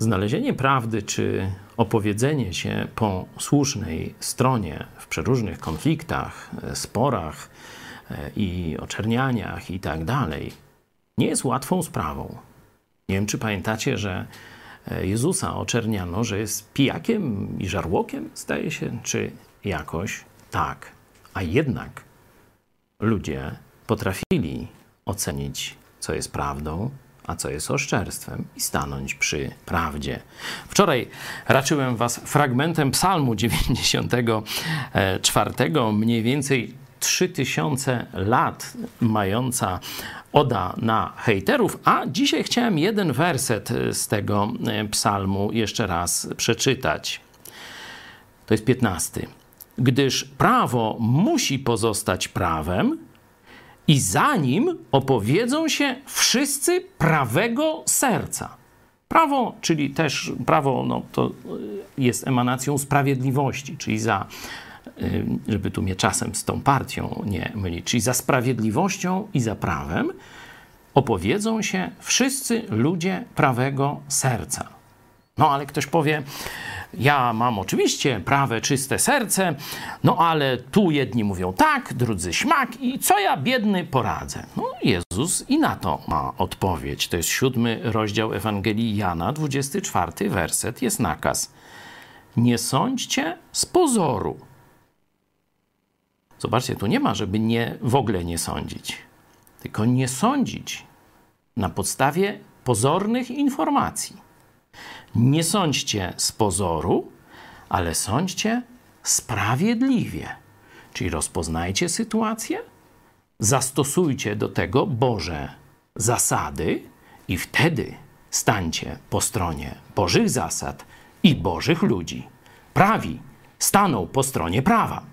Znalezienie prawdy czy opowiedzenie się po słusznej stronie w przeróżnych konfliktach, sporach e, i oczernianiach i tak dalej nie jest łatwą sprawą. Nie wiem, czy pamiętacie, że e, Jezusa oczerniano, że jest pijakiem i żarłokiem, zdaje się, czy jakoś tak. A jednak ludzie potrafili ocenić, co jest prawdą, a co jest oszczerstwem i stanąć przy prawdzie. Wczoraj raczyłem Was fragmentem Psalmu 94, mniej więcej 3000 lat mająca oda na hejterów, a dzisiaj chciałem jeden werset z tego psalmu jeszcze raz przeczytać. To jest 15. Gdyż prawo musi pozostać prawem, i za nim opowiedzą się wszyscy prawego serca. Prawo, czyli też prawo, no, to jest emanacją sprawiedliwości, czyli za, y, żeby tu mnie czasem z tą partią nie mylić, czyli za sprawiedliwością i za prawem opowiedzą się wszyscy ludzie prawego serca. No ale ktoś powie, ja mam oczywiście prawe, czyste serce, no ale tu jedni mówią tak, drudzy śmak i co ja biedny poradzę? No Jezus i na to ma odpowiedź. To jest siódmy rozdział Ewangelii Jana, 24 werset, jest nakaz. Nie sądźcie z pozoru. Zobaczcie, tu nie ma, żeby nie, w ogóle nie sądzić, tylko nie sądzić na podstawie pozornych informacji. Nie sądźcie z pozoru, ale sądźcie sprawiedliwie. Czyli rozpoznajcie sytuację, zastosujcie do tego Boże zasady i wtedy stańcie po stronie Bożych zasad i Bożych ludzi. Prawi staną po stronie prawa.